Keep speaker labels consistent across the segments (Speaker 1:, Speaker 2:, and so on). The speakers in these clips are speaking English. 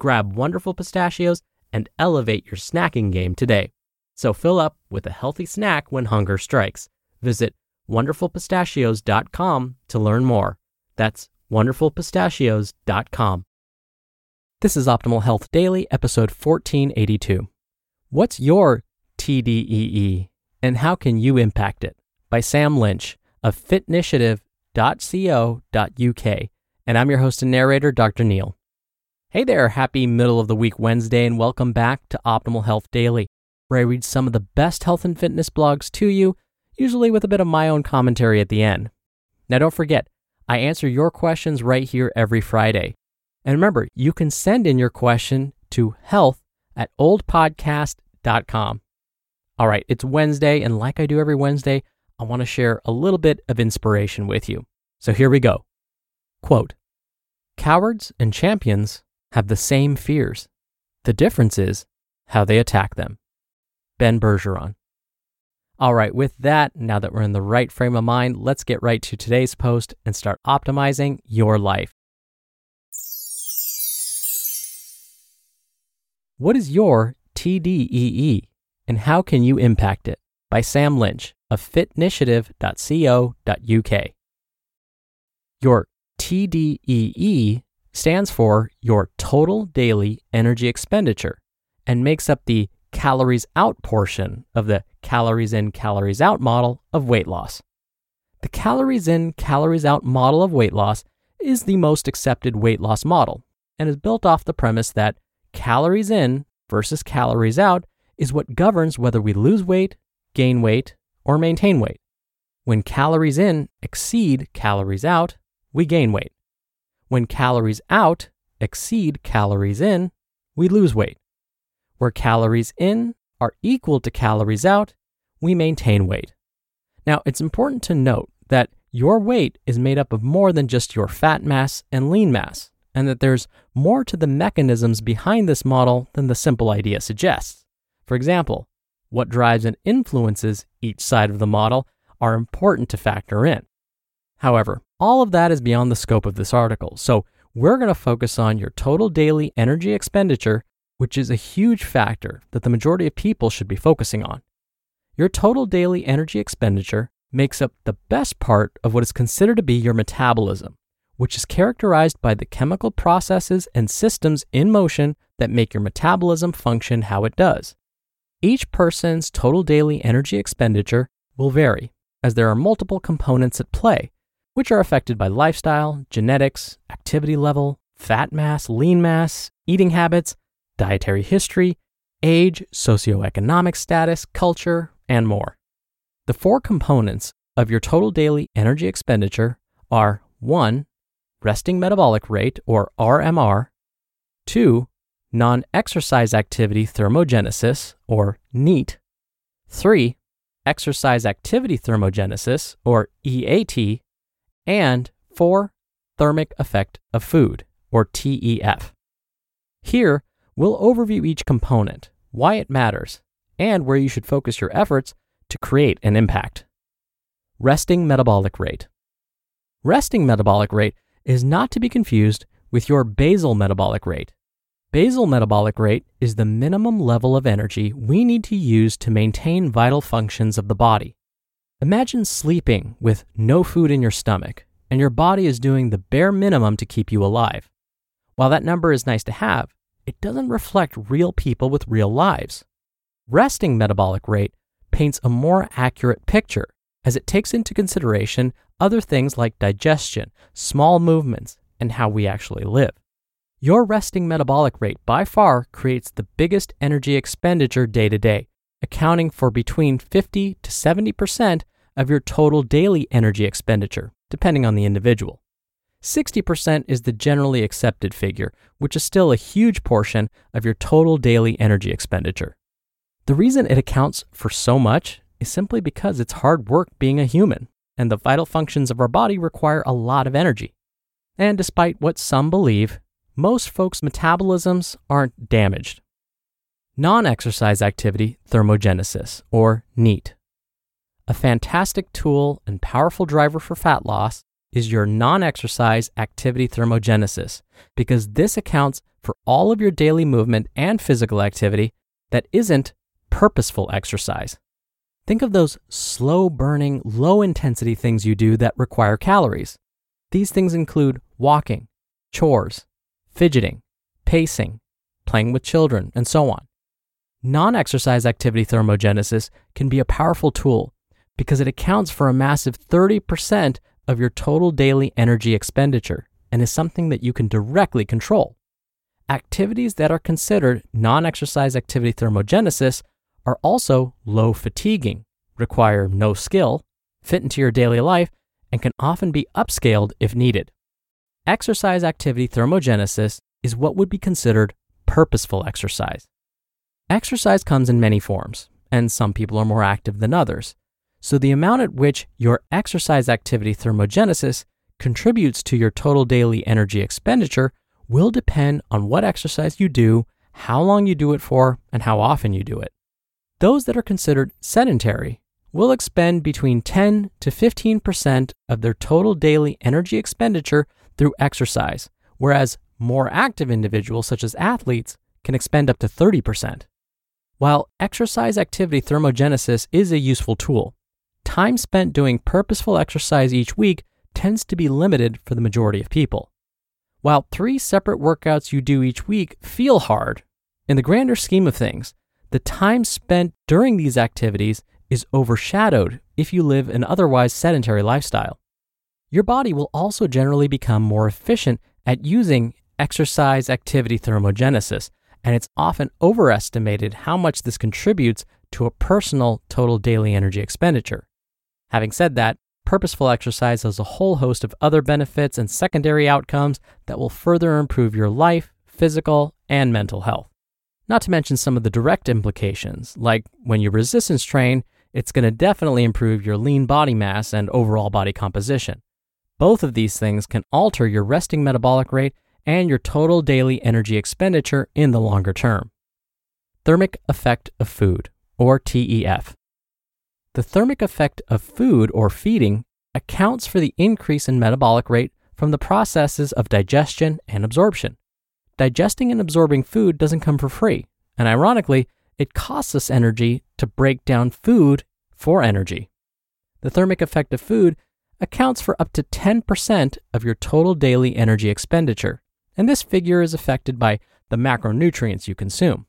Speaker 1: Grab Wonderful Pistachios and elevate your snacking game today. So fill up with a healthy snack when hunger strikes. Visit wonderfulpistachios.com to learn more. That's wonderfulpistachios.com. This is Optimal Health Daily, episode 1482. What's your TDEE and how can you impact it? By Sam Lynch of fitinitiative.co.uk. And I'm your host and narrator, Dr. Neal. Hey there, happy middle of the week Wednesday, and welcome back to Optimal Health Daily, where I read some of the best health and fitness blogs to you, usually with a bit of my own commentary at the end. Now, don't forget, I answer your questions right here every Friday. And remember, you can send in your question to health at oldpodcast.com. All right, it's Wednesday, and like I do every Wednesday, I want to share a little bit of inspiration with you. So here we go. Quote Cowards and champions have the same fears. The difference is how they attack them. Ben Bergeron. All right, with that, now that we're in the right frame of mind, let's get right to today's post and start optimizing your life. What is your TDEE and how can you impact it? By Sam Lynch of fitinitiative.co.uk. Your TDEE stands for your total daily energy expenditure and makes up the calories out portion of the calories in, calories out model of weight loss. The calories in, calories out model of weight loss is the most accepted weight loss model and is built off the premise that calories in versus calories out is what governs whether we lose weight, gain weight, or maintain weight. When calories in exceed calories out, we gain weight. When calories out exceed calories in, we lose weight. Where calories in are equal to calories out, we maintain weight. Now, it's important to note that your weight is made up of more than just your fat mass and lean mass, and that there's more to the mechanisms behind this model than the simple idea suggests. For example, what drives and influences each side of the model are important to factor in. However, all of that is beyond the scope of this article, so we're going to focus on your total daily energy expenditure, which is a huge factor that the majority of people should be focusing on. Your total daily energy expenditure makes up the best part of what is considered to be your metabolism, which is characterized by the chemical processes and systems in motion that make your metabolism function how it does. Each person's total daily energy expenditure will vary, as there are multiple components at play, which are affected by lifestyle, genetics, activity level, fat mass, lean mass, eating habits, dietary history, age, socioeconomic status, culture, and more. The four components of your total daily energy expenditure are 1. Resting metabolic rate, or RMR, 2 non exercise activity thermogenesis, or NEAT. 3. Exercise activity thermogenesis, or EAT. And 4. Thermic effect of food, or TEF. Here, we'll overview each component, why it matters, and where you should focus your efforts to create an impact. Resting metabolic rate. Resting metabolic rate is not to be confused with your basal metabolic rate. Basal metabolic rate is the minimum level of energy we need to use to maintain vital functions of the body. Imagine sleeping with no food in your stomach, and your body is doing the bare minimum to keep you alive. While that number is nice to have, it doesn't reflect real people with real lives. Resting metabolic rate paints a more accurate picture as it takes into consideration other things like digestion, small movements, and how we actually live. Your resting metabolic rate by far creates the biggest energy expenditure day to day, accounting for between 50 to 70% of your total daily energy expenditure, depending on the individual. 60% is the generally accepted figure, which is still a huge portion of your total daily energy expenditure. The reason it accounts for so much is simply because it's hard work being a human, and the vital functions of our body require a lot of energy. And despite what some believe, most folks' metabolisms aren't damaged. Non exercise activity thermogenesis, or NEAT. A fantastic tool and powerful driver for fat loss is your non exercise activity thermogenesis because this accounts for all of your daily movement and physical activity that isn't purposeful exercise. Think of those slow burning, low intensity things you do that require calories. These things include walking, chores, fidgeting, pacing, playing with children, and so on. Non exercise activity thermogenesis can be a powerful tool because it accounts for a massive 30% of your total daily energy expenditure and is something that you can directly control. Activities that are considered non exercise activity thermogenesis are also low fatiguing, require no skill, fit into your daily life, and can often be upscaled if needed. Exercise activity thermogenesis is what would be considered purposeful exercise. Exercise comes in many forms, and some people are more active than others. So, the amount at which your exercise activity thermogenesis contributes to your total daily energy expenditure will depend on what exercise you do, how long you do it for, and how often you do it. Those that are considered sedentary will expend between 10 to 15% of their total daily energy expenditure through exercise, whereas more active individuals, such as athletes, can expend up to 30%. While exercise activity thermogenesis is a useful tool, time spent doing purposeful exercise each week tends to be limited for the majority of people. While three separate workouts you do each week feel hard, in the grander scheme of things, the time spent during these activities is overshadowed if you live an otherwise sedentary lifestyle your body will also generally become more efficient at using exercise activity thermogenesis, and it's often overestimated how much this contributes to a personal total daily energy expenditure. Having said that, purposeful exercise has a whole host of other benefits and secondary outcomes that will further improve your life, physical, and mental health. Not to mention some of the direct implications, like when you resistance train, it's going to definitely improve your lean body mass and overall body composition. Both of these things can alter your resting metabolic rate and your total daily energy expenditure in the longer term. Thermic effect of food, or TEF. The thermic effect of food or feeding accounts for the increase in metabolic rate from the processes of digestion and absorption. Digesting and absorbing food doesn't come for free, and ironically, it costs us energy to break down food for energy. The thermic effect of food accounts for up to 10% of your total daily energy expenditure, and this figure is affected by the macronutrients you consume.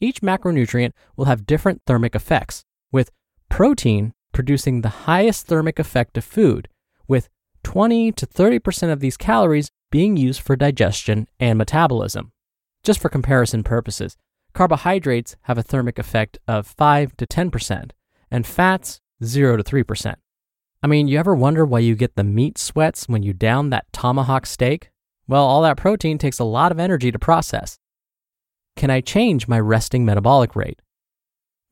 Speaker 1: Each macronutrient will have different thermic effects, with protein producing the highest thermic effect of food, with 20 to 30% of these calories being used for digestion and metabolism. Just for comparison purposes, carbohydrates have a thermic effect of 5 to 10%, and fats 0 to 3%. I mean, you ever wonder why you get the meat sweats when you down that tomahawk steak? Well, all that protein takes a lot of energy to process. Can I change my resting metabolic rate?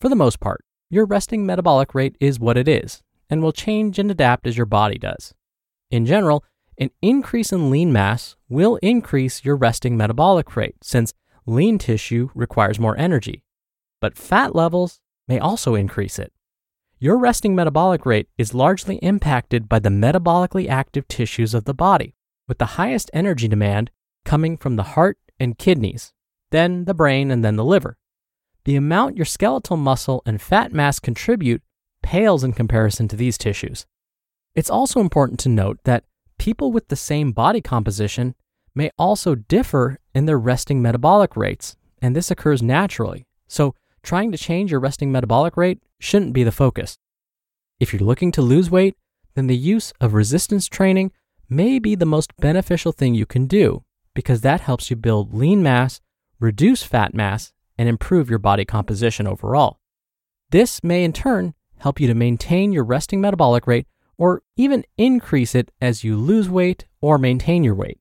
Speaker 1: For the most part, your resting metabolic rate is what it is and will change and adapt as your body does. In general, an increase in lean mass will increase your resting metabolic rate since lean tissue requires more energy, but fat levels may also increase it. your resting metabolic rate is largely impacted by the metabolically active tissues of the body, with the highest energy demand coming from the heart and kidneys, then the brain, and then the liver. The amount your skeletal muscle and fat mass contribute pales in comparison to these tissues. It's also important to note that people with the same body composition may also differ in their resting metabolic rates, and this occurs naturally. So, trying to change your resting metabolic rate shouldn't be the focus. If you're looking to lose weight, then the use of resistance training may be the most beneficial thing you can do because that helps you build lean mass, reduce fat mass, and improve your body composition overall. This may in turn help you to maintain your resting metabolic rate or even increase it as you lose weight or maintain your weight.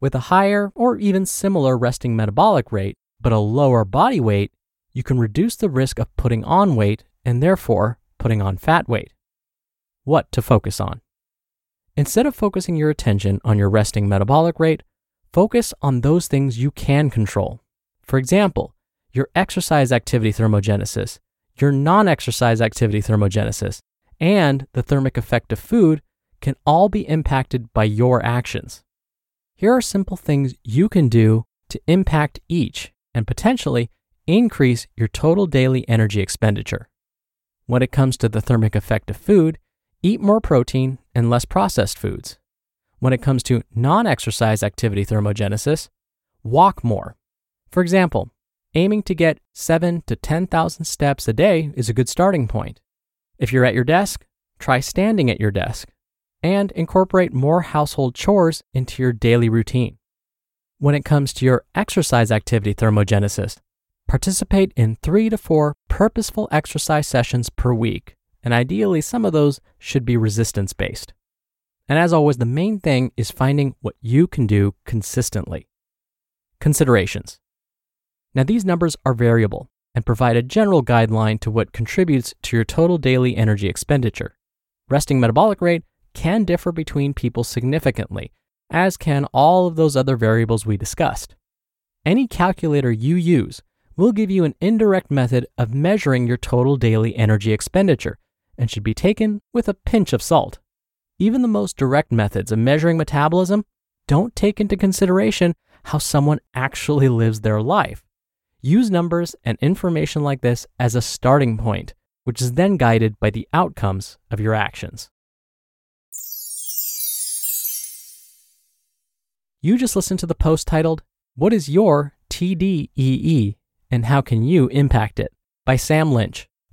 Speaker 1: With a higher or even similar resting metabolic rate, but a lower body weight, you can reduce the risk of putting on weight and therefore putting on fat weight. What to focus on? Instead of focusing your attention on your resting metabolic rate, focus on those things you can control. For example, your exercise activity thermogenesis, your non exercise activity thermogenesis, and the thermic effect of food can all be impacted by your actions. Here are simple things you can do to impact each and potentially increase your total daily energy expenditure. When it comes to the thermic effect of food, eat more protein and less processed foods. When it comes to non exercise activity thermogenesis, walk more. For example, aiming to get 7 to 10,000 steps a day is a good starting point. If you're at your desk, try standing at your desk and incorporate more household chores into your daily routine. When it comes to your exercise activity thermogenesis, participate in three to four purposeful exercise sessions per week, and ideally, some of those should be resistance based. And as always, the main thing is finding what you can do consistently. Considerations. Now, these numbers are variable and provide a general guideline to what contributes to your total daily energy expenditure. Resting metabolic rate can differ between people significantly, as can all of those other variables we discussed. Any calculator you use will give you an indirect method of measuring your total daily energy expenditure and should be taken with a pinch of salt. Even the most direct methods of measuring metabolism don't take into consideration how someone actually lives their life. Use numbers and information like this as a starting point, which is then guided by the outcomes of your actions. You just listened to the post titled, What is Your TDEE and How Can You Impact It? by Sam Lynch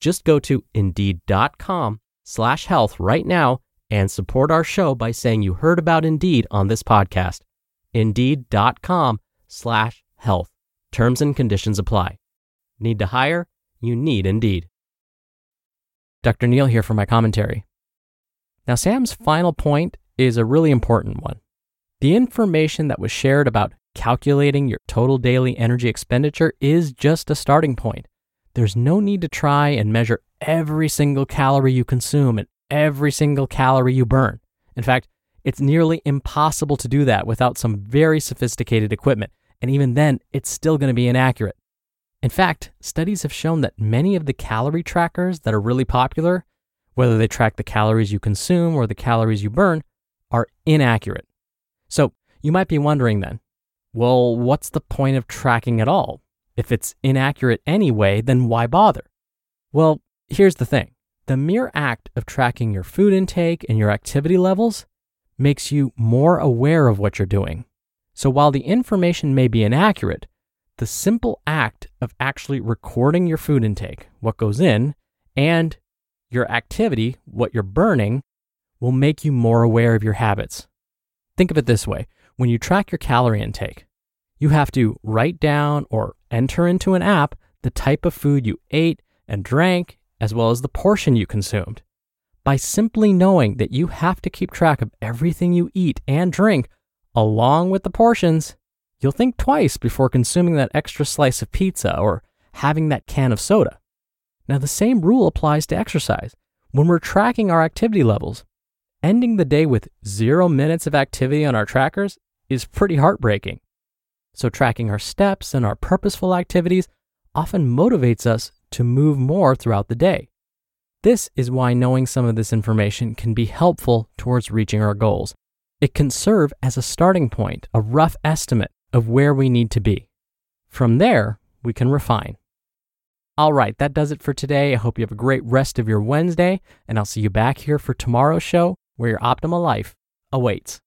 Speaker 1: Just go to indeed.com slash health right now and support our show by saying you heard about Indeed on this podcast. Indeed.com slash health. Terms and conditions apply. Need to hire? You need Indeed. Dr. Neal here for my commentary. Now, Sam's final point is a really important one. The information that was shared about calculating your total daily energy expenditure is just a starting point. There's no need to try and measure every single calorie you consume and every single calorie you burn. In fact, it's nearly impossible to do that without some very sophisticated equipment, and even then, it's still going to be inaccurate. In fact, studies have shown that many of the calorie trackers that are really popular, whether they track the calories you consume or the calories you burn, are inaccurate. So you might be wondering then, well, what's the point of tracking at all? If it's inaccurate anyway, then why bother? Well, here's the thing The mere act of tracking your food intake and your activity levels makes you more aware of what you're doing. So while the information may be inaccurate, the simple act of actually recording your food intake, what goes in, and your activity, what you're burning, will make you more aware of your habits. Think of it this way when you track your calorie intake, you have to write down or enter into an app the type of food you ate and drank, as well as the portion you consumed. By simply knowing that you have to keep track of everything you eat and drink, along with the portions, you'll think twice before consuming that extra slice of pizza or having that can of soda. Now, the same rule applies to exercise. When we're tracking our activity levels, ending the day with zero minutes of activity on our trackers is pretty heartbreaking. So, tracking our steps and our purposeful activities often motivates us to move more throughout the day. This is why knowing some of this information can be helpful towards reaching our goals. It can serve as a starting point, a rough estimate of where we need to be. From there, we can refine. All right, that does it for today. I hope you have a great rest of your Wednesday, and I'll see you back here for tomorrow's show where your optimal life awaits.